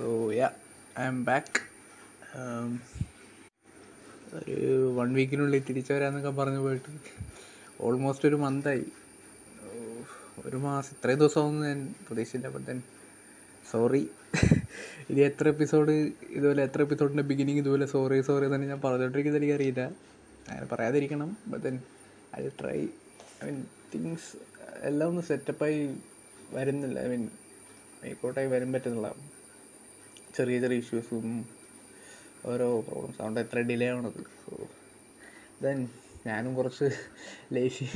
So ya I am back ഒരു one വീക്കിനുള്ളിൽ തിരിച്ചു വരാമെന്നൊക്കെ പറഞ്ഞു പോയിട്ട് ഓൾമോസ്റ്റ് ഒരു മന്തായി ഒരു മാസം ഇത്രയും ദിവസമൊന്നും ഞാൻ പ്രതീക്ഷിച്ചില്ല ബട്ട് തന്നെ സോറി ഇത് എത്ര എപ്പിസോഡ് ഇതുപോലെ എത്ര എപ്പിസോഡിന്റെ ബിഗിനിങ് ഇതുപോലെ സോറി സോറി തന്നെ ഞാൻ പറഞ്ഞുകൊണ്ടിരിക്കുന്നത് എനിക്കറിയില്ല. അങ്ങനെ പറയാതിരിക്കണം but then I try I mean things എല്ലാം ഒന്ന് സെറ്റപ്പായി വരുന്നില്ല. ഐ മീൻ മേക്കൗട്ടായി വരും പറ്റുന്നില്ല. ചെറിയ ചെറിയ ഇഷ്യൂസും ഓരോ പ്രോബ്ലംസ് അതുകൊണ്ട് എത്ര ഡിലേ ആവണത്. സോ ദെൻ ഞാനും കുറച്ച് ലേസി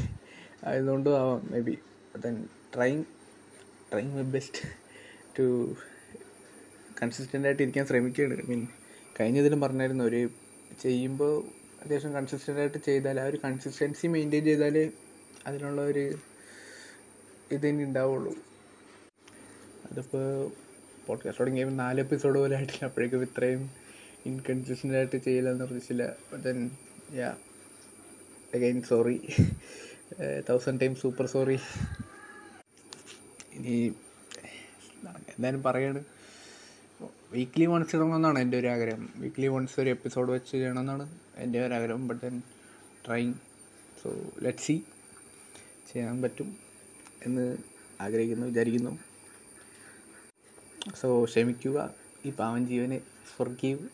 ആയതുകൊണ്ടും ആവാം. Maybe then trying trying my best to consistent ആയിട്ട് ഇരിക്കാൻ ശ്രമിക്കുകയാണ്. ഐ മീൻ കഴിഞ്ഞതിലും പറഞ്ഞായിരുന്നു ഒരു ചെയ്യുമ്പോൾ അത്യാവശ്യം കൺസിസ്റ്റന്റ് ആയിട്ട് ചെയ്താൽ ആ ഒരു കൺസിസ്റ്റൻസി മെയിന്റെയിൻ ചെയ്താൽ അതിനുള്ള ഒരു ഇത് തന്നെ ഉണ്ടാവുള്ളൂ. അതിപ്പോൾ പോഡ്കാസ്റ്റ് തുടങ്ങിയപ്പോൾ നാല് എപ്പിസോഡ് പോലെ ആയിട്ടില്ല. അപ്പോഴേക്കും ഇത്രയും ഇൻകൺസിസ്റ്റന്റ് ആയിട്ട് ചെയ്യില്ലെന്ന് പറഞ്ഞില്ല then ya again sorry thousand time super sorry ഇനി എന്തായാലും പറയാണ്. വീക്ക്ലി വൺസ് ഇടണമെന്നാണ് എന്റെ ഒരു ആഗ്രഹം. വീക്ക്ലി വൺസ് ഒരു എപ്പിസോഡ് വെച്ച് ചെയ്യണമെന്നാണ് എന്റെ ഒരു ആഗ്രഹം. But then trying so let see ചെയ്യാൻ പറ്റും എന്ന് ആഗ്രഹിക്കുന്നു വിചാരിക്കുന്നു. സോ ക്ഷമിക്കുക. ഈ പാവൻ ജീവനെ സ്വർഗീവ്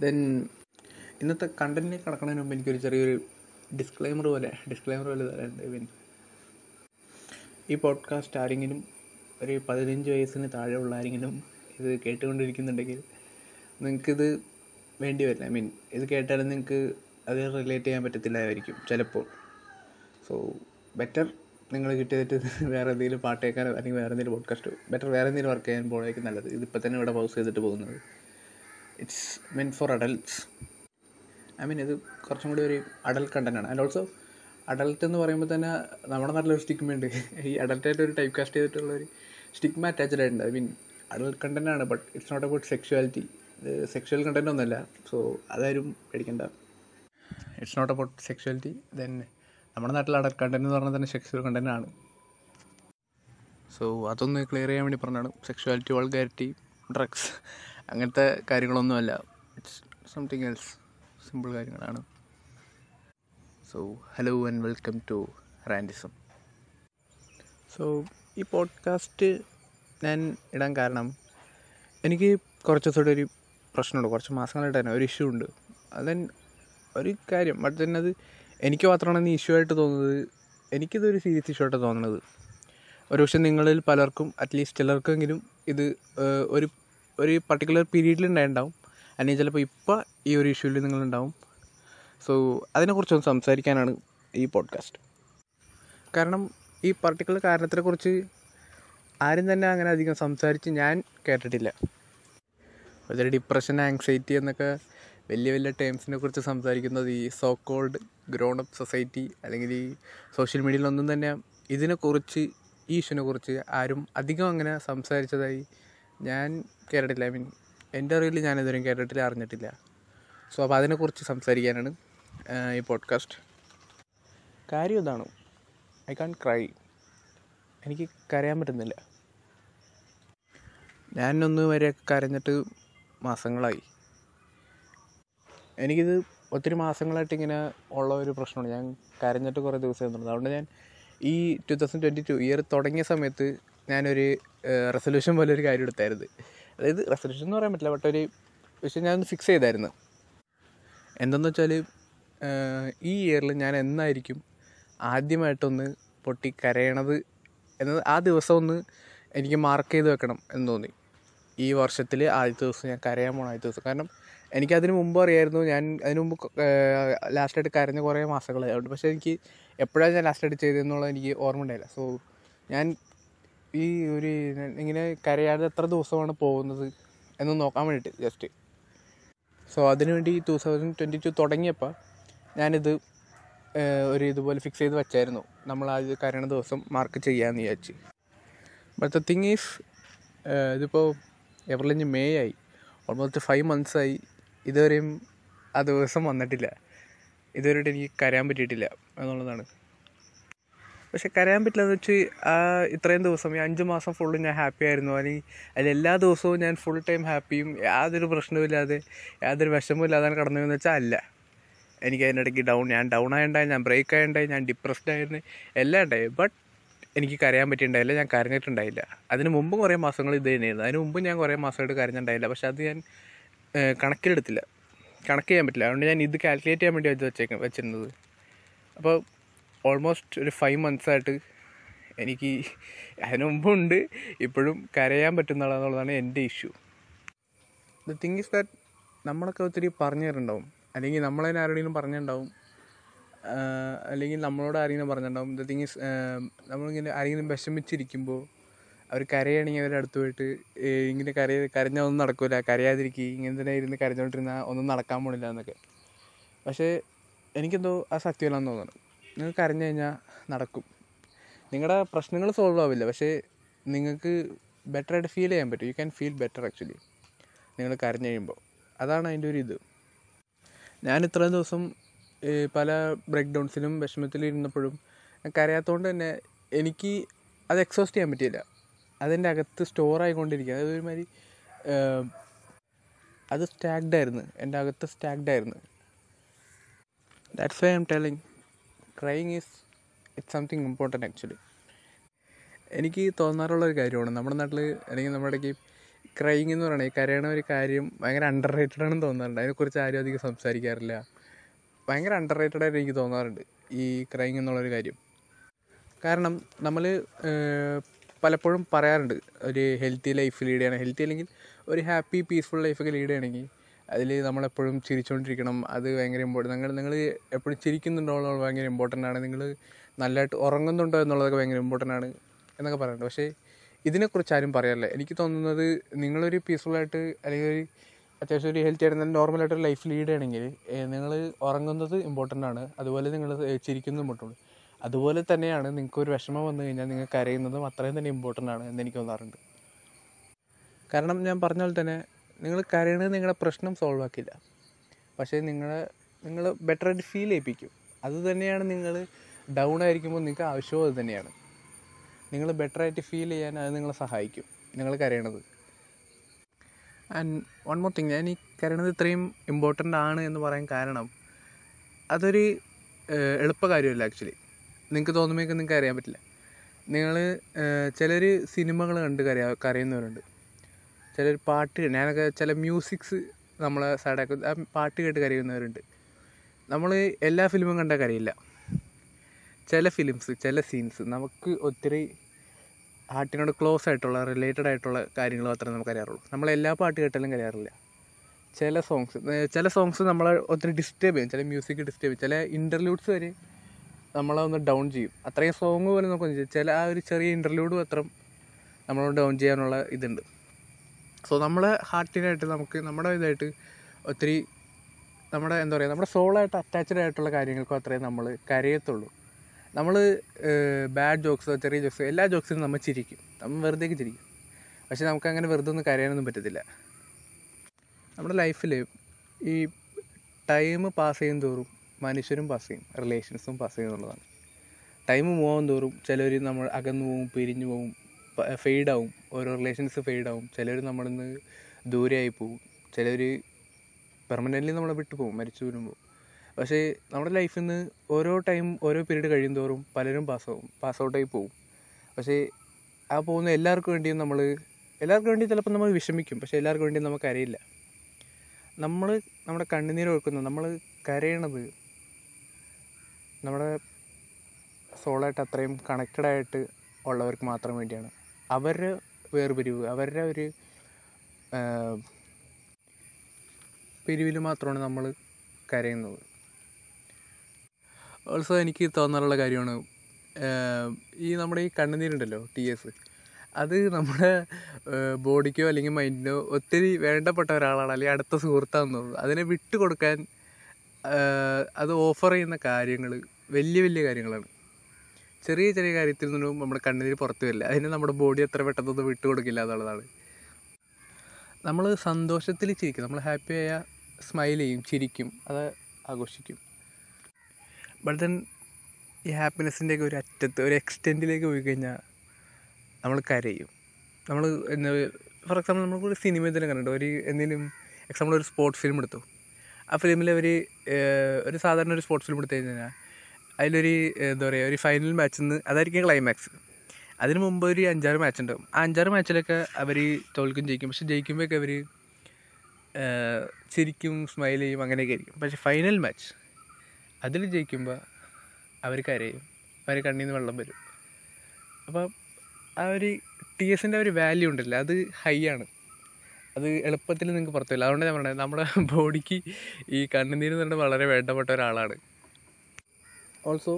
ദെൻ ഇന്നത്തെ കണ്ടന്റിലേക്ക് കടക്കുന്നതിന് മുമ്പ് എനിക്കൊരു ചെറിയൊരു ഡിസ്ക്ലൈമർ പോലെ ഡിസ്ക്ലൈമർ പോലെ തരാനുണ്ട് മീൻ ഈ പോഡ്കാസ്റ്റ് ആരെങ്കിലും ഒരു പതിനഞ്ച് വയസ്സിന് താഴെ ഉള്ള ആരെങ്കിലും ഇത് കേട്ടുകൊണ്ടിരിക്കുന്നുണ്ടെങ്കിൽ നിങ്ങൾക്കിത് വേണ്ടി വരില്ല. ഐ മീൻ ഇത് കേട്ടാലും നിങ്ങൾക്ക് അത് റിലേറ്റ് ചെയ്യാൻ പറ്റത്തില്ലായിരിക്കും ചിലപ്പോൾ. സോ ബെറ്റർ നിങ്ങൾ കിട്ടിയിട്ട് വേറെ എന്തെങ്കിലും പാട്ട് കേൾക്കാനോ അല്ലെങ്കിൽ വേറെ എന്തെങ്കിലും പോഡ്കാസ്റ്റ് ബെറ്റർ വേറെ എന്തെങ്കിലും വർക്ക് ചെയ്യാൻ പോകാനായിരിക്കും നല്ലത്. ഇതിപ്പോൾ തന്നെ ഇവിടെ പൗസ് ചെയ്തിട്ട് പോകുന്നത്. It's men for adults I mean ഇത് കുറച്ചും കൂടി ഒരു അഡൽട്ട് കണ്ടന്റാണ് ആൻഡ് ഓൾസോ അഡൽട്ട് എന്ന് പറയുമ്പോൾ തന്നെ നമ്മുടെ നാട്ടിലൊരു സ്റ്റിഗ്മ ഉണ്ട്. ഈ അഡൽട്ടായിട്ട് ഒരു ടൈപ്പ് കാസ്റ്റ് ചെയ്തിട്ടുള്ള ഒരു സ്റ്റിഗ്മ അറ്റാച്ച്ഡ് ആയിട്ടുണ്ട്. I mean adult content but it's not about sexuality ഇത് സെക്ഷുവൽ കണ്ടന്റ് ഒന്നുമല്ല. സോ അതാരും പേടിക്കണ്ട. It's not about sexuality then നമ്മുടെ നാട്ടിൽ അഡൽട്ട് കണ്ടന്റ് എന്ന് പറഞ്ഞാൽ തന്നെ സെക്സ്വൽ കണ്ടന്റ് ആണ്. സോ അതൊന്ന് ക്ലിയർ ചെയ്യാൻ വേണ്ടി പറഞ്ഞാണ്. സെക്ഷുവാലിറ്റി വൾഗാരിറ്റി ഡ്രഗ്സ് അങ്ങനത്തെ കാര്യങ്ങളൊന്നുമല്ല. ഇറ്റ്സ് സംതിങ് എൽസ് സിമ്പിൾ കാര്യങ്ങളാണ്. So hello and welcome to Randism so ഈ പോഡ്കാസ്റ്റ് ഞാൻ ഇടാൻ കാരണം എനിക്ക് കുറച്ച് ദിവസമായിട്ട് ഒരു പ്രശ്നമുണ്ട്. കുറച്ച് മാസങ്ങളായിട്ട് തന്നെ ഒരു ഇഷ്യൂ ഉണ്ട്. അതൻ ഒരു കാര്യം ബട്ട് തന്നെ അത് എനിക്ക് മാത്രമാണ് ഈ ഇഷ്യൂ ആയിട്ട് തോന്നുന്നത്. എനിക്കിതൊരു സീരിയസ് ഇഷ്യൂ ആയിട്ട് തോന്നുന്നത് ഒരു പക്ഷേ നിങ്ങളിൽ പലർക്കും അറ്റ്ലീസ്റ്റ് ചിലർക്കെങ്കിലും ഇത് ഒരു ഒരു പർട്ടിക്കുലർ പീരീഡിൽ ഉണ്ടായിട്ടുണ്ടാവും അല്ലെങ്കിൽ ചിലപ്പോൾ ഇപ്പോൾ ഈ ഒരു ഇഷ്യൂവിൽ നിങ്ങളുണ്ടാവും. സോ അതിനെക്കുറിച്ചൊന്ന് സംസാരിക്കാനാണ് ഈ പോഡ്കാസ്റ്റ് കാരണം ഈ പർട്ടിക്കുലർ കാരണത്തിനെക്കുറിച്ച് ആരും തന്നെ അങ്ങനെ അധികം സംസാരിച്ച് ഞാൻ കേട്ടിട്ടില്ല. ഒരു ഡിപ്രഷൻ ആങ്സൈറ്റി എന്നൊക്കെ വലിയ വലിയ ടേംസിനെ കുറിച്ച് സംസാരിക്കുന്നത് ഈ so called grown up society അല്ലെങ്കിൽ ഈ സോഷ്യൽ മീഡിയയിലൊന്നും തന്നെ ഇതിനെക്കുറിച്ച് ഈ ഇഷ്യൂനെ കുറിച്ച് ആരും അധികം അങ്ങനെ സംസാരിച്ചതായി ഞാൻ കേട്ടിട്ടില്ല. ഐ മീൻ എന്റെ അറിവിൽ ഞാൻ ഇതുവരെയും കേട്ടിട്ടില്ല അറിഞ്ഞിട്ടില്ല. സോ അപ്പോൾ അതിനെക്കുറിച്ച് സംസാരിക്കാനാണ് ഈ പോഡ്കാസ്റ്റ് കാര്യം ഇതാണ്. ഐ കാൺ ക്രൈ എനിക്ക് കരയാൻ പറ്റുന്നില്ല. ഞാനൊന്ന് വരെ കരഞ്ഞിട്ട് മാസങ്ങളായി. എനിക്കിത് ഒത്തിരി മാസങ്ങളായിട്ട് ഇങ്ങനെ ഉള്ള ഒരു പ്രശ്നമാണ്. ഞാൻ കരഞ്ഞിട്ട് കുറേ ദിവസം എന്നുള്ളത് അതുകൊണ്ട് ഞാൻ ഈ two thousand twenty two year തുടങ്ങിയ സമയത്ത് ഞാനൊരു റെസൊല്യൂഷൻ പോലെ ഒരു കാര്യം എടുത്തായിരുന്നു. അതായത് റെസൊല്യൂഷൻ എന്ന് പറയാൻ പറ്റില്ല ബട്ട് ഒരു വിഷയം ഞാനൊന്ന് ഫിക്സ് ചെയ്തായിരുന്നു. എന്തെന്ന് വെച്ചാൽ ഈ ഇയറിൽ ഞാൻ എന്നായിരിക്കും ആദ്യമായിട്ടൊന്ന് പൊട്ടി കരയണത് എന്നത് ആ ദിവസം ഒന്ന് എനിക്ക് മാർക്ക് ചെയ്ത് വെക്കണം എന്ന് തോന്നി. ഈ വർഷത്തിൽ ആദ്യത്തെ ദിവസം ഞാൻ കരയാൻ പോകണം ആദ്യത്തെ ദിവസം. കാരണം എനിക്കതിന് മുമ്പ് അറിയായിരുന്നു. ഞാൻ അതിന് മുമ്പ് ലാസ്റ്റായിട്ട് കരഞ്ഞ കുറേ മാസങ്ങളായി അതുകൊണ്ട് പക്ഷേ എനിക്ക് എപ്പോഴാണ് ഞാൻ ലാസ്റ്റായിട്ട് ചെയ്തതെന്നുള്ളത് എനിക്ക് ഓർമ്മ ഉണ്ടായില്ല. സോ ഞാൻ ഈ ഒരു ഇങ്ങനെ കരയാതെ എത്ര ദിവസമാണ് പോകുന്നത് എന്ന് നോക്കാൻ വേണ്ടിയിട്ട് ജസ്റ്റ് സോ അതിനുവേണ്ടി ടു തൗസൻഡ് ട്വന്റി ടു തുടങ്ങിയപ്പോൾ ഞാനിത് ഒരു ഇതുപോലെ ഫിക്സ് ചെയ്ത് വെച്ചായിരുന്നു. നമ്മൾ ആ കരയണ ദിവസം മാർക്ക് ചെയ്യാമെന്ന് വിചാരിച്ച്. ബട്ട് ദ തിങ് ഈസ് ഇതിപ്പോൾ ഏപ്രിൽ മേ ആയി. ഓൾമോസ്റ്റ് ഫൈവ് മന്ത്സ് ആയി. ഇതുവരെയും ആ ദിവസം വന്നിട്ടില്ല. ഇതുവരെയായിട്ട് എനിക്ക് കരയാൻ പറ്റിയിട്ടില്ല എന്നുള്ളതാണ്. പക്ഷെ കരയാൻ പറ്റില്ലെന്ന് വെച്ച് ആ ഇത്രയും ദിവസം ഈ അഞ്ച് മാസം ഫുള്ള് ഞാൻ ഹാപ്പി ആയിരുന്നു. അല്ലെങ്കിൽ അതിൽ എല്ലാ ദിവസവും ഞാൻ ഫുൾ ടൈം ഹാപ്പിയും യാതൊരു പ്രശ്നവുമില്ലാതെ യാതൊരു വിഷമവും ഇല്ലാതെ കടന്നു എന്ന് വെച്ചാൽ അല്ല. എനിക്ക് അതിനിടയ്ക്ക് ഡൗൺ ഞാൻ ഡൗൺ ആയിട്ടുണ്ടായി ഞാൻ ബ്രേക്ക് ആയിട്ടുണ്ടായി ഞാൻ ഡിപ്രസ്ഡ് ആയിരുന്നു. എല്ലാം ഉണ്ടായി. ബട്ട് എനിക്ക് കരയാൻ പറ്റിയിട്ടുണ്ടായില്ല. ഞാൻ കരഞ്ഞിട്ടുണ്ടായില്ല. അതിന് മുമ്പ് കുറേ മാസങ്ങൾ ഇത് തന്നെയായിരുന്നു. അതിന് മുമ്പ് ഞാൻ കുറേ മാസമായിട്ട് കരഞ്ഞിട്ടുണ്ടായില്ല. പക്ഷെ അത് ഞാൻ കണക്കിലെടുത്തില്ല. കണക്ക് ചെയ്യാൻ പറ്റില്ല. അതുകൊണ്ട് ഞാൻ ഇത് കാൽക്കുലേറ്റ് ചെയ്യാൻ വേണ്ടി വെച്ചേക്ക വെച്ചിരുന്നത്. അപ്പോൾ ഓൾമോസ്റ്റ് ഒരു ഫൈവ് മന്ത്സായിട്ട് എനിക്ക് അതിനു മുമ്പുണ്ട്. ഇപ്പോഴും കരയാൻ പറ്റുന്നുള്ളതാണ് എന്റെ issue the thing is that നമ്മളൊക്കെ ഒത്തിരി പറഞ്ഞു തരുന്നുണ്ടാവും അല്ലെങ്കിൽ നമ്മളതിന് ആരോടെങ്കിലും പറഞ്ഞിട്ടുണ്ടാവും. അല്ലെങ്കിൽ നമ്മളോട് ആരെങ്കിലും പറഞ്ഞിട്ടുണ്ടാവും. ദ തിങ് ഇസ് നമ്മളിങ്ങനെ ആരെങ്കിലും വിഷമിച്ചിരിക്കുമ്പോൾ അവർ കരയുകയാണെങ്കിൽ അവരുടെ അടുത്ത് പോയിട്ട് ഇങ്ങനെ കരയ കരഞ്ഞാൽ ഒന്നും നടക്കില്ല കരയാതിരിക്കുക ഇങ്ങനെ തന്നെ ഇരുന്ന് കരഞ്ഞുകൊണ്ടിരുന്നാൽ ഒന്നും നടക്കാൻ പോണില്ല എന്നൊക്കെ. പക്ഷേ എനിക്കെന്തോ ആ സത്യമല്ലാന്ന് തോന്നുന്നു നിങ്ങൾ കരഞ്ഞു കഴിഞ്ഞാൽ നടക്കും. നിങ്ങളുടെ പ്രശ്നങ്ങൾ സോൾവ് ആവില്ല. പക്ഷേ നിങ്ങൾക്ക് ബെറ്ററായിട്ട് ഫീൽ ചെയ്യാൻ പറ്റും. You can feel better actually നിങ്ങൾ കരഞ്ഞു കഴിയുമ്പോൾ അതാണ് അതിന്റെ ഒരു ഇത്. ഞാൻ ഇത്രയും ദിവസം പല ബ്രേക്ക് ഡൗൺസിലും വിഷമത്തിലും ഇരുന്നപ്പോഴും കരയാത്തതുകൊണ്ട് തന്നെ എനിക്ക് അത് എക്സോസ്റ്റ് ചെയ്യാൻ പറ്റിയില്ല. അതെന്റെ അകത്ത് സ്റ്റോർ ആയിക്കൊണ്ടിരിക്കുക. അതായത് ഒരുമാതിരി അത് സ്റ്റാക്ഡ് ആയിരുന്നു. എന്റെ അകത്ത് സ്റ്റാക്ഡ് ആയിരുന്നു. That's why I'm telling crying is it's something important actually എനിക്ക് തോന്നാറുള്ള ഒരു കാര്യമാണ്. നമ്മുടെ നാട്ടിൽ അല്ലെങ്കിൽ നമ്മുടെ ഇടയ്ക്ക് ക്രൈങ് എന്ന് പറയുന്നത് ഈ കരയണ ഒരു കാര്യം ഭയങ്കര അണ്ടർ റേറ്റഡ് ആണെന്ന് തോന്നാറുണ്ട്. അതിനെക്കുറിച്ച് ആരും അധികം സംസാരിക്കാറില്ല. ഭയങ്കര അണ്ടർ റേറ്റഡ് ആയിട്ട് എനിക്ക് തോന്നാറുണ്ട് ഈ ക്രൈങ് എന്നുള്ളൊരു കാര്യം. കാരണം നമ്മൾ പലപ്പോഴും പറയാറുണ്ട് ഒരു ഹെൽത്തി ലൈഫ് ലീഡ് ചെയ്യണം. ഹെൽത്തി അല്ലെങ്കിൽ ഒരു ഹാപ്പി പീസ്ഫുൾ ലൈഫൊക്കെ ലീഡ് ചെയ്യണമെങ്കിൽ അതിൽ നമ്മളെപ്പോഴും ചിരിച്ചുകൊണ്ടിരിക്കണം അത് ഭയങ്കര ഇമ്പോർട്ടന്റ് നിങ്ങൾ നിങ്ങൾ എപ്പോഴും ചിരിക്കുന്നുണ്ടോ എന്നുള്ളത് ഭയങ്കര ഇമ്പോർട്ടന്റ് ആണ്. നിങ്ങൾ നല്ലതായിട്ട് ഉറങ്ങുന്നുണ്ടോ എന്നുള്ളതൊക്കെ ഭയങ്കര ഇമ്പോർട്ടന്റ് ആണ് എന്നൊക്കെ പറയുന്നുണ്ട് പക്ഷേ ഇതിനെക്കുറിച്ച് ആരും പറയാറില്ല. എനിക്ക് തോന്നുന്നത് നിങ്ങളൊരു പീസ്ഫുള്ളായിട്ട് അല്ലെങ്കിൽ ഒരു അത്യാവശ്യം ഒരു ഹെൽത്തി ആയിട്ട് നല്ല നോർമലായിട്ടൊരു ലൈഫ് ലീഡ് ചെയ്യണമെങ്കിൽ നിങ്ങൾ ഉറങ്ങുന്നത് ഇമ്പോർട്ടന്റ് ആണ്. അതുപോലെ നിങ്ങൾ ചിരിക്കുന്നത് ഇമ്പോർട്ടന്റ് അതുപോലെ തന്നെയാണ് നിങ്ങൾക്ക് ഒരു വിഷമം വന്നു കഴിഞ്ഞാൽ നിങ്ങൾ കരയുന്നതും അത്രയും തന്നെ ഇമ്പോർട്ടന്റ് ആണ് എന്ന് എനിക്ക് തോന്നാറുണ്ട്. കാരണം ഞാൻ പറഞ്ഞ പോലെ തന്നെ നിങ്ങൾ കരയണത് നിങ്ങളുടെ പ്രശ്നം സോൾവ് ആക്കില്ല. പക്ഷേ നിങ്ങളെ നിങ്ങൾ ബെറ്ററായിട്ട് ഫീൽ ചെയ്യിപ്പിക്കും. അത് തന്നെയാണ് നിങ്ങൾ ഡൗൺ ആയിരിക്കുമ്പോൾ നിങ്ങൾക്ക് ആവശ്യവും അത് തന്നെയാണ്. നിങ്ങൾ ബെറ്ററായിട്ട് ഫീൽ ചെയ്യാൻ അത് നിങ്ങളെ സഹായിക്കും. നിങ്ങൾ കരയണത്. ആൻഡ് വൺ മോർ തിങ് ഞാൻ ഈ കരയണത് ഇത്രയും ഇമ്പോർട്ടന്റ് ആണ് എന്ന് പറയാൻ കാരണം അതൊരു എളുപ്പ കാര്യമല്ല ആക്ച്വലി നിങ്ങൾക്ക് തോന്നുമ്പോഴേക്കും നിങ്ങൾക്ക് അറിയാൻ പറ്റില്ല. നിങ്ങൾ ചിലർ സിനിമകൾ കണ്ട് കരയാ കരയുന്നവരുണ്ട്. ചിലർ പാട്ട് ഞാനൊക്കെ ചില മ്യൂസിക്സ് നമ്മളെ സൈഡൊക്കെ ആ പാട്ട് കേട്ട് കരയുന്നവരുണ്ട്. നമ്മൾ എല്ലാ ഫിലിമും കണ്ടാൽ കരയില്ല. ചില ഫിലിംസ് ചില സീൻസ് നമുക്ക് ഒത്തിരി ഹാർട്ടിനോട് ക്ലോസ് ആയിട്ടുള്ള റിലേറ്റഡ് ആയിട്ടുള്ള കാര്യങ്ങൾ മാത്രമേ നമുക്ക് അറിയാറുള്ളൂ. നമ്മൾ എല്ലാ പാട്ട് കേട്ടാലും കരയാറില്ല. ചില സോങ്സ് ചില സോങ്സ് നമ്മളെ ഒത്തിരി ഡിസ്റ്റർബ് ചെയ്യും. ചില മ്യൂസിക് ഡിസ്റ്റർബ് ചെയ്യും. ചില ഇന്റർലൂഡ്സ് വരെ നമ്മളെ ഒന്ന് ഡൗൺ ചെയ്യും. അത്രയും സോങ് പോലും നമുക്ക് ചില ആ ഒരു ചെറിയ ഇന്റർലൂഡ് മാത്രം നമ്മളോട് ഡൗൺ ചെയ്യാനുള്ള ഇതുണ്ട്. സോ നമ്മളെ ഹാർട്ടിനായിട്ട് നമുക്ക് നമ്മുടെ ഇതായിട്ട് ഒത്തിരി നമ്മുടെ എന്താ പറയുക നമ്മുടെ സോളായിട്ട് അറ്റാച്ച്ഡ് ആയിട്ടുള്ള കാര്യങ്ങൾക്കും അത്രയും നമ്മൾ കരയത്തുള്ളൂ. നമ്മൾ ബാഡ് ജോക്സോ ചെറിയ ജോക്സോ എല്ലാ ജോക്സും നമ്മൾ ചിരിക്കും. നമ്മൾ വെറുതെ ചിരിക്കും. പക്ഷെ നമുക്കങ്ങനെ വെറുതെ ഒന്നും കരയാനൊന്നും പറ്റത്തില്ല. നമ്മുടെ ലൈഫിൽ ഈ ടൈം പാസ് ചെയ്യും തോറും മനുഷ്യരും പാസ് ചെയ്യും. റിലേഷൻസും പാസ് ചെയ്യും എന്നുള്ളതാണ്. ടൈം മൂവാൻ തോറും ചിലർ നമ്മൾ അകന്നു പോവും പിരിഞ്ഞു പോവും ഫെയ്ഡാവും ഓരോ റിലേഷൻസ് ഫെയ്ഡാവും ചിലർ നമ്മളിൽ നിന്ന് ദൂരെയായി പോവും. ചിലർ പെർമനന്റ്ലി നമ്മളെ വിട്ടു പോകും മരിച്ചു വരുമ്പോൾ പക്ഷേ നമ്മുടെ ലൈഫിൽ നിന്ന് ഓരോ ടൈം ഓരോ പീരീഡ് കഴിയും തോറും പലരും പാസ്സാവും പാസ് ഔട്ടായി പോകും പക്ഷേ ആ പോകുന്ന എല്ലാവർക്കും വേണ്ടിയും നമ്മൾ എല്ലാവർക്കും വേണ്ടി ചിലപ്പോൾ നമ്മൾ വിഷമിക്കും. പക്ഷേ എല്ലാവർക്കും വേണ്ടിയും നമുക്കറിയില്ല നമ്മൾ നമ്മുടെ കണ്ണുനീർ ഒഴുക്കുന്നത് നമ്മൾ കരയണത് നമ്മുടെ സോളായിട്ട് അത്രയും കണക്റ്റഡ് ആയിട്ട് ഉള്ളവർക്ക് മാത്രം വേണ്ടിയാണ്. അവരുടെ വേർപിരിവ് അവരുടെ ഒരു പിരിവിൽ മാത്രമാണ് നമ്മൾ കരയുന്നത്. ഓൾസോ എനിക്ക് തോന്നാറുള്ള കാര്യമാണ് ഈ നമ്മുടെ ഈ കണ്ണുനീരുണ്ടല്ലോ ടി എസ് അത് നമ്മുടെ ബോഡിക്കോ അല്ലെങ്കിൽ മൈൻഡിനോ ഒത്തിരി വേണ്ടപ്പെട്ട ഒരാളാണ് അല്ലെങ്കിൽ അടുത്ത സുഹൃത്താണെന്ന് അതിനെ വിട്ടു കൊടുക്കാൻ ആഹ് അത് ഓഫർ ചെയ്യുന്ന കാര്യങ്ങൾ വലിയ വലിയ കാര്യങ്ങളാണ്. ചെറിയ ചെറിയ കാര്യത്തിൽ നിന്നും നമ്മുടെ കണ്ണീര് പുറത്തു വരില്ല. അതിന് നമ്മുടെ ബോഡി എത്ര പെട്ടെന്നൊന്നും വിട്ടു കൊടുക്കില്ല എന്നുള്ളതാണ്. നമ്മൾ സന്തോഷത്തിൽ ചിരിക്കും. നമ്മൾ ഹാപ്പി ആയ സ്മൈൽ ചെയ്യും ചിരിക്കും അത് ആഘോഷിക്കും. ബട്ട് ദെൻ ഈ ഹാപ്പിനെസ്സിന്റെയൊക്കെ ഒരു അറ്റത്ത് ഒരു എക്സ്റ്റെന്റിലേക്ക് പോയി കഴിഞ്ഞാൽ നമ്മൾ കരയും. നമ്മൾ എന്താ ഫോർ എക്സാമ്പിൾ നമ്മൾ സിനിമ തന്നെ കണ്ടിട്ടുണ്ട്? ഒരു എന്തെങ്കിലും എക്സാമ്പിൾ ഒരു സ്പോർട്സ് ഫിലിം എടുത്തു? ആ ഫിലിമിൽ അവർ ഒരു സാധാരണ ഒരു സ്പോർട്സ് ഫിലിം എടുത്തു കഴിഞ്ഞാൽ അതിലൊരു എന്താ പറയുക ഒരു ഫൈനൽ മാച്ചിൽ നിന്ന് അതായിരിക്കും ക്ലൈമാക്സ് അതിന് മുമ്പ് ഒരു അഞ്ചാറ് മാച്ച് ഉണ്ടാവും. ആ അഞ്ചാറ് മാച്ചിലൊക്കെ അവർ തോൽക്കും ജയിക്കും. പക്ഷെ ജയിക്കുമ്പോഴൊക്കെ അവർ ചിരിക്കും സ്മൈൽ ചെയ്യും അങ്ങനെയൊക്കെ ആയിരിക്കും. പക്ഷെ ഫൈനൽ മാച്ച് അതിൽ ജയിക്കുമ്പോൾ അവർ കരയും. അവർ കണ്ണിൽ നിന്ന് വെള്ളം വരും. അപ്പം ആ ഒരു ടി എസിന്റെ ഒരു വാല്യൂ ഉണ്ടല്ലോ അത് ഹൈ ആണ്. അത് എളുപ്പത്തിൽ നിങ്ങൾക്ക് പുറത്തു വരില്ല അതുകൊണ്ട് ഞാൻ പറഞ്ഞത് നമ്മുടെ ബോഡിക്ക് ഈ കണ്ണുനീര് എന്ന് പറഞ്ഞാൽ വളരെ വേണ്ടപ്പെട്ട ഒരാളാണ്. Also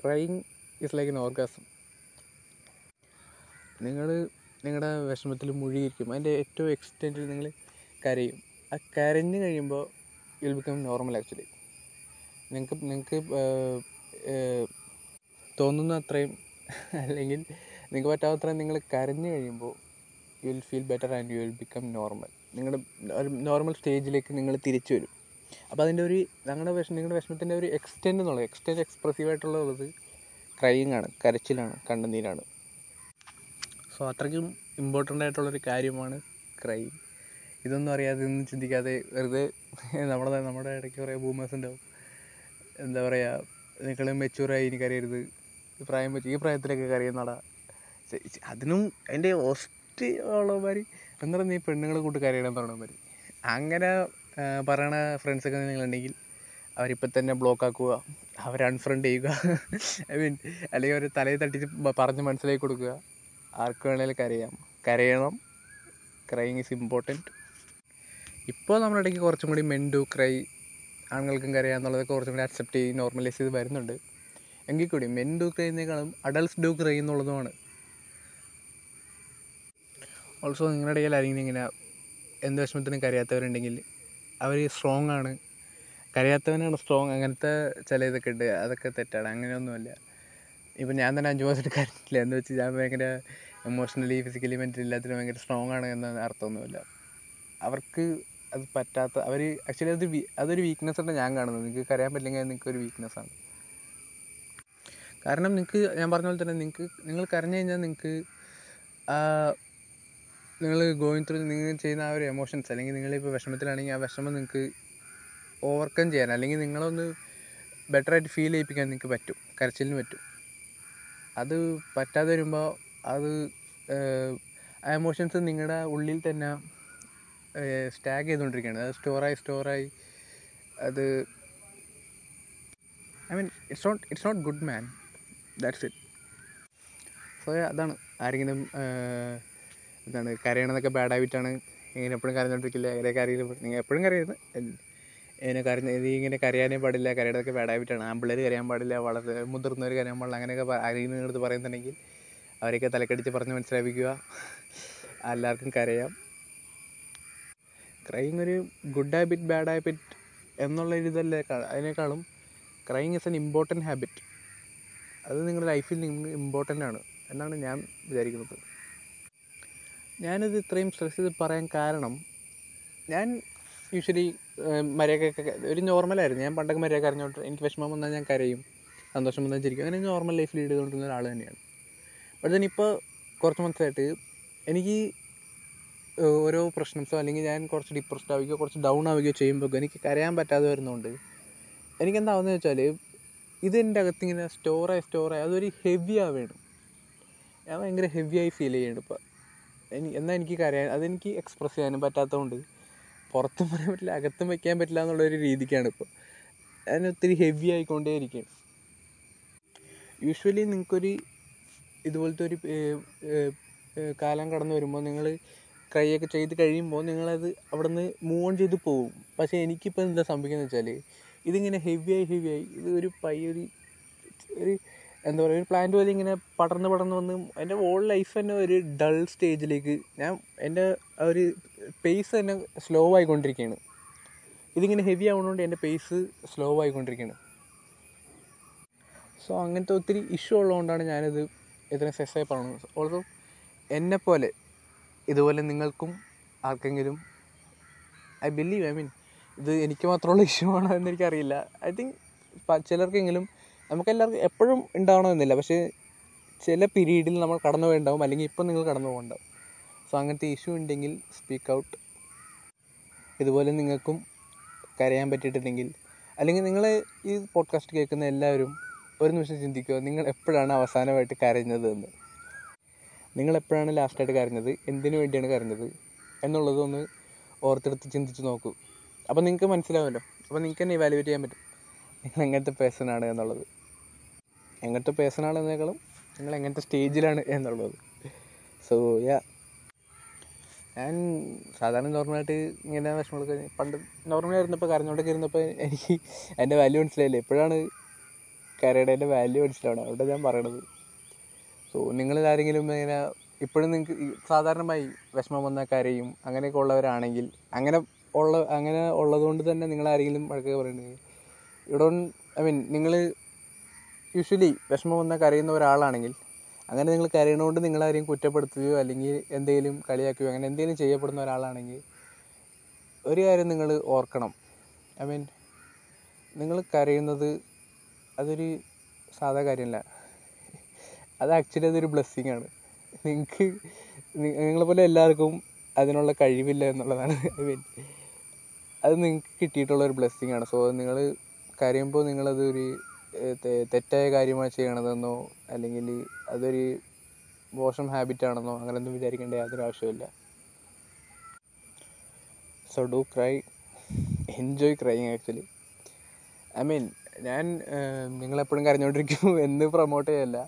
crying is like an orgasm നിങ്ങൾ നിങ്ങളുടെ വിഷമത്തിൽ മുഴുകിയിരിക്കും. അതിന്റെ ഏറ്റവും എക്സ്റ്റെന്റിൽ നിങ്ങൾ കരയും. ആ കരഞ്ഞ് കഴിയുമ്പോൾ ഇൽ ബിക്കം നോർമൽ ആക്ച്വലി നിങ്ങൾക്ക് നിങ്ങൾക്ക് തോന്നുന്ന അത്രയും അല്ലെങ്കിൽ നിങ്ങൾക്ക് പറ്റാത്തത്രയും നിങ്ങൾ കരഞ്ഞു കഴിയുമ്പോൾ you will feel better and you will become normal നിങ്ങളുടെ ഒരു നോർമൽ സ്റ്റേജിലേക്ക് നിങ്ങൾ തിരിച്ചു വരും. അപ്പോൾ അതിന്റെ ഒരു ഞങ്ങളുടെ വിഷമം നിങ്ങളുടെ വിഷമത്തിന്റെ ഒരു എക്സ്റ്റെൻഡ് എന്നുള്ളത് എക്സ്റ്റെൻഡ് എക്സ്പ്രസീവ് ആയിട്ടുള്ളത് ക്രൈയിങ് ആണ് കരച്ചിലാണ് കണ്ണുനീരാണ്. സോ അത്രയ്ക്കും ഇമ്പോർട്ടന്റ് ആയിട്ടുള്ളൊരു കാര്യമാണ് ക്രൈ ഇതൊന്നും അറിയാതെ ഒന്നും ചിന്തിക്കാതെ വെറുതെ നമ്മുടെ നമ്മുടെ ഇടയ്ക്ക് കുറേ ബൂമേഴ്സ് ഉണ്ടാവും. എന്താ പറയുക നിങ്ങൾ മെച്ചൂറായി എനിക്കറിയരുത് പ്രായം പറ്റി ഈ പ്രായത്തിലൊക്കെ കരയുന്നടാ അതിനും അതിന്റെ ഓസ്റ്റ് ഉള്ളവന്മാർ എന്താ നീ പെണ്ണുങ്ങളെ കൂട്ട് കരയണം പറഞ്ഞവന്മാർ അങ്ങനെ പറയണ ഫ്രണ്ട്സൊക്കെ നിങ്ങളുണ്ടെങ്കിൽ അവരിപ്പോൾ തന്നെ ബ്ലോക്ക് ആക്കുക അവരെ അൺഫ്രണ്ട് ചെയ്യുക. ഐ മീൻ അല്ലെങ്കിൽ അവർ തലയിൽ തട്ടിച്ച് പറഞ്ഞ് മനസ്സിലാക്കി കൊടുക്കുക. ആർക്ക് വേണേലും കരയാം. കരയണം. ക്രൈങ് ഈസ് ഇമ്പോർട്ടന്റ് ഇപ്പോൾ നമ്മുടെ ഇടയ്ക്ക് കുറച്ചും കൂടി മെൻഡു ക്രൈ ആണുങ്ങൾക്കും കരയാം എന്നുള്ളതൊക്കെ കുറച്ചും കൂടി അക്സെപ്റ്റ് ചെയ്ത് നോർമലൈസ് ചെയ്ത് വരുന്നുണ്ട്. എങ്കിൽ കൂടി മെൻ ഡു ക്രൈനേക്കാളും അഡൾട്ട്സ് ഡു ക്രൈ എന്നുള്ളതുമാണ് ഓൾസോ നിങ്ങളുടെ ഇടയിൽ ആരെങ്കിലും ഇങ്ങനെ എന്ത് വിഷമത്തിനും കരയാത്തവരുണ്ടെങ്കിൽ അവർ സ്ട്രോങ് ആണ്. കരയാത്തവനാണ് സ്ട്രോങ് അങ്ങനത്തെ ചില ഇതൊക്കെ ഉണ്ട്. അതൊക്കെ തെറ്റാണ്. അങ്ങനെയൊന്നുമല്ല. ഇപ്പം ഞാൻ തന്നെ അഞ്ച് മാസമായിട്ട് കരഞ്ഞില്ല എന്ന് വെച്ച് ഞാൻ ഭയങ്കര എമോഷണലി ഫിസിക്കലി മെന്റലി എല്ലാത്തിനും ഭയങ്കര സ്ട്രോങ് ആണ് എന്ന അർത്ഥമൊന്നുമില്ല. അവർക്ക് അത് പറ്റാത്ത അവർ ആക്ച്വലി അത് അതൊരു വീക്ക്നെസ് ആണ് ഞാൻ കാണുന്നത്. നിങ്ങൾക്ക് കരയാൻ പറ്റില്ലെങ്കിൽ നിങ്ങൾക്ക് ഒരു വീക്ക്നെസ് ആണ്. കാരണം നിങ്ങൾക്ക് ഞാൻ പറഞ്ഞ പോലെ തന്നെ നിങ്ങൾക്ക് നിങ്ങൾ കരഞ്ഞു കഴിഞ്ഞാൽ നിങ്ങൾക്ക് നിങ്ങൾ ഗോയിങ് ത്രൂ നിങ്ങൾ ചെയ്യുന്ന ആ ഒരു എമോഷൻസ് അല്ലെങ്കിൽ നിങ്ങളിപ്പോൾ വിഷമത്തിലാണെങ്കിൽ ആ വിഷമം നിങ്ങൾക്ക് ഓവർകം ചെയ്യാൻ അല്ലെങ്കിൽ നിങ്ങളൊന്ന് ബെറ്ററായിട്ട് ഫീൽ ചെയ്യിപ്പിക്കാൻ നിങ്ങൾക്ക് പറ്റും കരച്ചിലിന് പറ്റും. അത് പറ്റാതെ വരുമ്പോൾ അത് ആ എമോഷൻസ് നിങ്ങളുടെ ഉള്ളിൽ തന്നെ സ്റ്റാഗ് ചെയ്തുകൊണ്ടിരിക്കുകയാണ് അത് സ്റ്റോറായി സ്റ്റോറായി അത് I mean it's not it's not good man that's it so അതാണ്. ആരെങ്കിലും എന്താണ് കരയണമെന്നൊക്കെ ബാഡ് ഹാബിറ്റാണ് ഇങ്ങനെ എപ്പോഴും കരഞ്ഞോണ്ടിരിക്കില്ല? ഇങ്ങനെ കരയില്ല നിങ്ങൾ എപ്പോഴും കരയരുത് ഇങ്ങനെ കരഞ്ഞ ഇങ്ങനെ കരയാനേ പാടില്ല. കരയുടെതൊക്കെ ബാഡ് ഹാബിറ്റാണ് ആമ്പിള്ളേർ കരയാൻ പാടില്ല. വളരെ മുതിർന്നവർ കരയാൻ പാടില്ല. അങ്ങനെയൊക്കെ എടുത്ത് പറയുന്നുണ്ടെങ്കിൽ അവരെയൊക്കെ തലക്കടിച്ച് പറഞ്ഞ് മനസ്സിലാപ്പിക്കുക എല്ലാവർക്കും കരയാം. ക്രൈങ് ഒരു ഗുഡ് ഹാബിറ്റ് ബാഡ് ഹാബിറ്റ് എന്നുള്ള ഒരു ഇതല്ലേ അതിനേക്കാളും crying is an important habit അത് നിങ്ങളുടെ ലൈഫിൽ നിങ്ങൾ ഇമ്പോർട്ടന്റ് ആണ് എന്നാണ് ഞാൻ വിചാരിക്കുന്നത്. ഞാനിത് ഇത്രയും സ്ട്രെസ് ചെയ്ത് പറയാൻ കാരണം ഞാൻ യൂഷ്വലി മര്യാദക്കൊക്കെ ഒരു നോർമലായിരുന്നു ഞാൻ പണ്ടൊക്കെ മര്യാദ കരഞ്ഞോട്ട് എനിക്ക് വിഷമം വന്നാൽ ഞാൻ കരയും സന്തോഷം വന്നാൽ ചിരിക്കും. അങ്ങനെ നോർമൽ ലൈഫ് ലീഡ് ചെയ്തുകൊണ്ടിരുന്ന ഒരാൾ തന്നെയാണ്. ബട്ട് then ഇപ്പോൾ കുറച്ച് മനസ്സിലായിട്ട് എനിക്ക് ഓരോ പ്രശ്നംസോ അല്ലെങ്കിൽ ഞാൻ കുറച്ച് ഡിപ്രസ്ഡ് ആവുകയോ കുറച്ച് ഡൗൺ ആവുകയോ ചെയ്യുമ്പോൾ എനിക്ക് കരയാൻ പറ്റാതെ വരുന്നതുകൊണ്ട് എനിക്കെന്താവുന്നത് വെച്ചാൽ ഇതെന്റെ അകത്ത് ഇങ്ങനെ സ്റ്റോറായി സ്റ്റോറായി അതൊരു ഹെവി ആവുകയാണ് ഞാൻ ഭയങ്കര ഹെവിയായി ഫീൽ ചെയ്യുന്നുണ്ട് ഇപ്പോൾ എന്നാൽ എനിക്ക് കരയാൻ അതെനിക്ക് എക്സ്പ്രസ് ചെയ്യാനും പറ്റാത്തതുകൊണ്ട് പുറത്തും പറയാൻ പറ്റില്ല അകത്തും വയ്ക്കാൻ പറ്റില്ല എന്നുള്ളൊരു രീതിക്കാണ് ഇപ്പോൾ ഞാൻ ഒത്തിരി ഹെവി ആയിക്കൊണ്ടേ ഇരിക്കുകയാണ് യൂഷ്വലി നിങ്ങൾക്കൊരു ഇതുപോലത്തെ ഒരു കാലം കടന്നു വരുമ്പോൾ നിങ്ങൾ കൈയൊക്കെ ചെയ്ത് കഴിയുമ്പോൾ നിങ്ങളത് അവിടെ നിന്ന് മൂവ് ഓൺ ചെയ്ത് പോകും. പക്ഷേ എനിക്കിപ്പോൾ എന്താ സംഭവിക്കുന്നത് വെച്ചാൽ ഇതിങ്ങനെ ഹെവിയായി ഹെവിയായി ഇത് ഒരു പയ്യൊരു ഒരു എന്താ പറയുക ഒരു പ്ലാന്റ് പോലെ ഇങ്ങനെ പടർന്ന് പടർന്ന് വന്ന് എന്റെ ഓൾ ലൈഫ് തന്നെ ഒരു ഡൾ സ്റ്റേജിലേക്ക് ഞാൻ എന്റെ ഒരു പേസ് തന്നെ സ്ലോ ആയിക്കൊണ്ടിരിക്കുകയാണ്. ഇതിങ്ങനെ ഹെവി ആവുന്നതുകൊണ്ട് എന്റെ പേസ് സ്ലോ ആയിക്കൊണ്ടിരിക്കുകയാണ്. സോ അങ്ങനത്തെ ഒത്തിരി ഇഷ്യൂ ഉള്ളതുകൊണ്ടാണ് ഞാനിത് ഇതിനെ സെസ്സായി പറയുന്നത്. ഓൾസോ എന്നെപ്പോലെ ഇതുപോലെ നിങ്ങൾക്കും ആർക്കെങ്കിലും ഐ ബിലീവ് ഐ മീൻ ഇത് എനിക്ക് മാത്രമുള്ള ഇഷ്യൂ ആണോ എന്ന് എനിക്കറിയില്ല. ഐ തിങ്ക് ചിലർക്കെങ്കിലും നമുക്കെല്ലാവർക്കും എപ്പോഴും ഉണ്ടാവണമെന്നില്ല പക്ഷേ ചില പീരീഡിൽ നമ്മൾ കടന്നു പോയിട്ടുണ്ടാവും അല്ലെങ്കിൽ ഇപ്പം നിങ്ങൾ കടന്നു പോകുന്നുണ്ടാവും സോ അങ്ങനത്തെ ഇഷ്യൂ ഉണ്ടെങ്കിൽ സ്പീക്ക് ഔട്ട്. ഇതുപോലെ നിങ്ങൾക്കും കരയാൻ പറ്റിയിട്ടുണ്ടെങ്കിൽ അല്ലെങ്കിൽ നിങ്ങൾ ഈ പോഡ്കാസ്റ്റ് കേൾക്കുന്ന എല്ലാവരും ഒരു നിമിഷം ചിന്തിക്കുക നിങ്ങൾ എപ്പോഴാണ് അവസാനമായിട്ട് കരഞ്ഞത് എന്ന്? നിങ്ങൾ എപ്പോഴാണ് ലാസ്റ്റായിട്ട് കരഞ്ഞത്? എന്തിനു വേണ്ടിയാണ് കരഞ്ഞത്? എന്നുള്ളതൊന്ന് ഓർത്തെടുത്ത് ചിന്തിച്ച് നോക്കൂ. അപ്പോൾ നിങ്ങൾക്ക് മനസ്സിലാവുമല്ലോ. അപ്പോൾ നിങ്ങൾക്ക് തന്നെ ഇവാലുവേറ്റ് ചെയ്യാൻ പറ്റും. നിങ്ങൾ എങ്ങനത്തെ പേഴ്സൺ ആണ് എന്നുള്ളത്. എങ്ങനത്തെ പേഴ്സൺ ആണെന്നേക്കാളും നിങ്ങൾ എങ്ങനത്തെ സ്റ്റേജിലാണ് എന്നുള്ളത്. സോ യാ ഞാൻ സാധാരണ നോർമലായിട്ട് ഇങ്ങനെ വിഷമങ്ങളൊക്കെ പണ്ട് നോർമലി ആയിരുന്നപ്പോൾ കരഞ്ഞോണ്ടൊക്കെ ഇരുന്നപ്പോൾ എനിക്ക് എന്റെ വാല്യൂ മനസ്സിലായില്ലേ? എപ്പോഴാണ് കരയുടെ വാല്യൂ മനസ്സിലാവണം അവിടെ ഞാൻ പറയണത്. സോ നിങ്ങൾ ആരെങ്കിലും ഇങ്ങനെ ഇപ്പോഴും നിങ്ങൾക്ക് സാധാരണമായി വിഷമം വന്നാൽ കരയും അങ്ങനെയൊക്കെ ഉള്ളവരാണെങ്കിൽ അങ്ങനെ ഉള്ള അങ്ങനെ ഉള്ളതുകൊണ്ട് തന്നെ നിങ്ങൾ ആരെങ്കിലും വഴക്കൊക്കെ പറയുന്നത് ഇവിടെ ഐ മീൻ നിങ്ങൾ യൂഷ്വലി വിഷമം വന്നാൽ കരയുന്ന ഒരാളാണെങ്കിൽ അങ്ങനെ നിങ്ങൾ കരയണോണ്ട് നിങ്ങളാരെയും കുറ്റപ്പെടുത്തുകയോ അല്ലെങ്കിൽ എന്തെങ്കിലും കളിയാക്കുകയോ അങ്ങനെ എന്തെങ്കിലും ചെയ്യപ്പെടുന്ന ഒരാളാണെങ്കിൽ ഒരു കാര്യം നിങ്ങൾ ഓർക്കണം. ഐ മീൻ നിങ്ങൾ കരയുന്നത് അതൊരു സാധാ കാര്യമല്ല അത് ആക്ച്വലി അതൊരു ബ്ലെസ്സിങ് ആണ്. നിങ്ങൾക്ക് നിങ്ങളെപ്പോലെ എല്ലാവർക്കും അതിനുള്ള കഴിവില്ല എന്നുള്ളതാണ്. ഐ മീൻ അത് നിങ്ങൾക്ക് കിട്ടിയിട്ടുള്ള ഒരു ബ്ലെസ്സിങ് ആണ്. സോ നിങ്ങൾ കരയുമ്പോൾ നിങ്ങളതൊരു തെറ്റായ കാര്യമാണ് ചെയ്യണതെന്നോ അല്ലെങ്കിൽ അതൊരു മോശം ഹാബിറ്റാണെന്നോ അങ്ങനെയൊന്നും വിചാരിക്കേണ്ട യാതൊരു ആവശ്യമില്ല so do cry enjoy crying actually I mean ഞാൻ നിങ്ങളെപ്പോഴും കരഞ്ഞുകൊണ്ടിരിക്കും എന്ന് പ്രൊമോട്ട് ചെയ്യല്ല.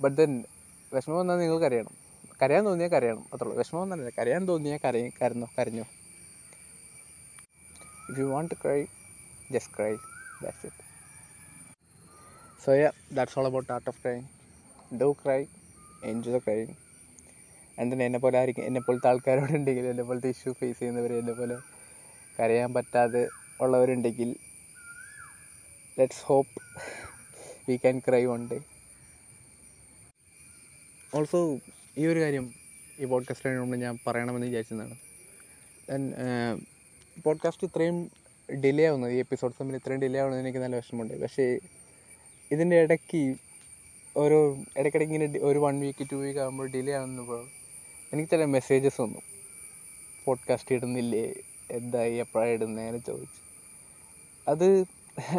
ബട്ട് ദെൻ വിഷമം വന്നാൽ നിങ്ങൾ കരയണം. കരയാൻ തോന്നിയാൽ കരയണം അത്രേ ഉള്ളൂ. വിഷമം വന്നല്ല കരയാൻ തോന്നിയാൽ കരയും കരഞ്ഞോ കരഞ്ഞോ. If you want to cry just cry that's it so yeah that's all about art of crying do cry enjoy crying and തന്നെ എന്നെ പോലെ ആയിരിക്കും എന്നെ പോലത്തെ ആൾക്കാരോടുണ്ടെങ്കിൽ എന്നെ പോലത്തെ ഇഷ്യൂ ഫേസ് ചെയ്യുന്നവർ എന്നെ പോലെ കരയാൻ പറ്റാതെ ഉള്ളവരുണ്ടെങ്കിൽ let's hope we can cry one day also ഈ ഒരു കാര്യം ഈ പോഡ്കാസ്റ്റിന് മുമ്പ് ഞാൻ പറയണമെന്ന് വിചാരിച്ചതാണ്. ദെൻ പോഡ്കാസ്റ്റ് ഇത്രയും ഡിലേ ആവുന്നത് ഈ എപ്പിസോഡ്സ് തമ്മിൽ ഇത്രയും ഡിലേ ആവുന്നത് എനിക്ക് നല്ല വിഷമമുണ്ട്. പക്ഷേ ഇതിന്റെ ഇടയ്ക്ക് ഓരോ ഇടയ്ക്കിടയ്ക്ക് ഇങ്ങനെ ഒരു വൺ വീക്ക് ടു വീക്ക് ആകുമ്പോൾ ഡിലേ ആകുന്നപ്പോൾ എനിക്ക് ചില മെസ്സേജസ് വന്നു. പോഡ്കാസ്റ്റ് ഇടുന്നില്ലേ? എന്തായി? എപ്പോഴാണ് ഇടുന്നത് അങ്ങനെ ചോദിച്ചു. അത്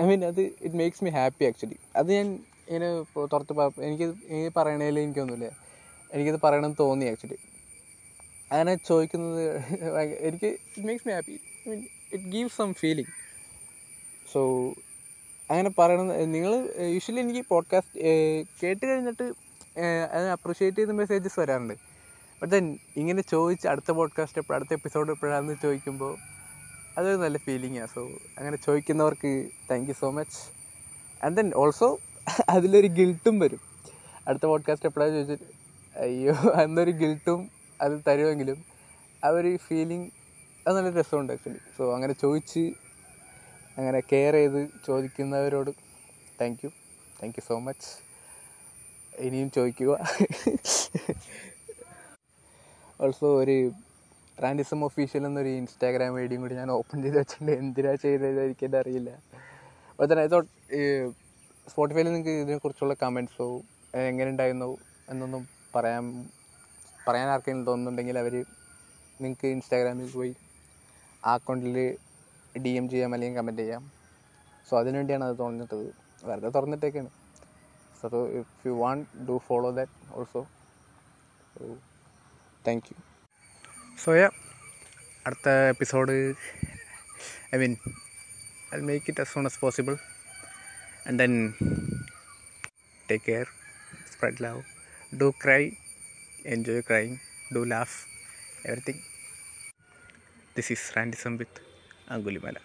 ഐ മീൻ അത് it makes me happy actually അത് ഞാൻ ഇങ്ങനെ തുറത്ത് എനിക്ക് ഈ പറയണേലും എനിക്കൊന്നുമില്ല. എനിക്കത് പറയണമെന്ന് തോന്നി ആക്ച്വലി അങ്ങനെ ചോദിക്കുന്നത് എനിക്ക് it makes me happy I mean it give some feeling so അങ്ങനെ പറയണം നിങ്ങൾ യൂഷ്വലി എനിക്ക് പോഡ്കാസ്റ്റ് കേട്ട് കഴിഞ്ഞിട്ട് അതിനെ അത് അപ്രിഷ്യേറ്റ് ചെയ്ത മെസ്സേജസ് വരാറുണ്ട്. ബട്ട് ദെൻ ഇങ്ങനെ ചോദിച്ച് അടുത്ത പോഡ്കാസ്റ്റ് എപ്പോഴും അടുത്ത എപ്പിസോഡ് എപ്പോഴാണെന്ന് ചോദിക്കുമ്പോൾ അതൊരു നല്ല ഫീലിങ്ങാണ് സോ അങ്ങനെ ചോദിക്കുന്നവർക്ക് thank you so much and then also അതിലൊരു ഗിൽട്ടും വരും. അടുത്ത പോഡ്കാസ്റ്റ് എപ്പോഴാണ് ചോദിച്ചിട്ട് അയ്യോ എന്നൊരു ഗിൽട്ടും അത് തരുമെങ്കിലും ആ ഒരു ഫീലിംഗ് അത് നല്ല രസമുണ്ട് ആക്ച്വലി സോ അങ്ങനെ ചോദിച്ച് അങ്ങനെ കെയർ ചെയ്ത് ചോദിക്കുന്നവരോട് thank you thank you so much ഇനിയും ചോദിക്കുക. ഓൾസോ ഒരു റാൻഡിസം ഒഫീഷ്യൽ എന്നൊരു ഇൻസ്റ്റാഗ്രാം ഐഡിയും കൂടി ഞാൻ ഓപ്പൺ ചെയ്ത് വെച്ചിട്ടുണ്ട്. എന്തിനാ ചെയ്തത് എനിക്കെന്നെ അറിയില്ല. അപ്പോൾ തന്നെ ഐ സ്പോട്ടിഫൈയിൽ നിങ്ങൾക്ക് ഇതിനെക്കുറിച്ചുള്ള കമൻസോ എങ്ങനെ ഉണ്ടായിരുന്നോ എന്നൊന്നും പറയാൻ പറയാൻ ആർക്കെങ്കിലും തോന്നുന്നുണ്ടെങ്കിൽ അവർ നിങ്ങൾക്ക് ഇൻസ്റ്റാഗ്രാമിൽ പോയി ആ അക്കൗണ്ടിൽ ഡി എം ചെയ്യാം അല്ലെങ്കിൽ കമന്റ് ചെയ്യാം. സോ അതിനുവേണ്ടിയാണ് അത് തുറന്നിട്ടത്. വെറുതെ തുറന്നിട്ടേക്കാണ്. So if you want do follow that also thank you so yeah അടുത്ത episode I mean I make it as soon as possible and then take care spread love do cry enjoy crying do laugh everything this is randism with Angulimala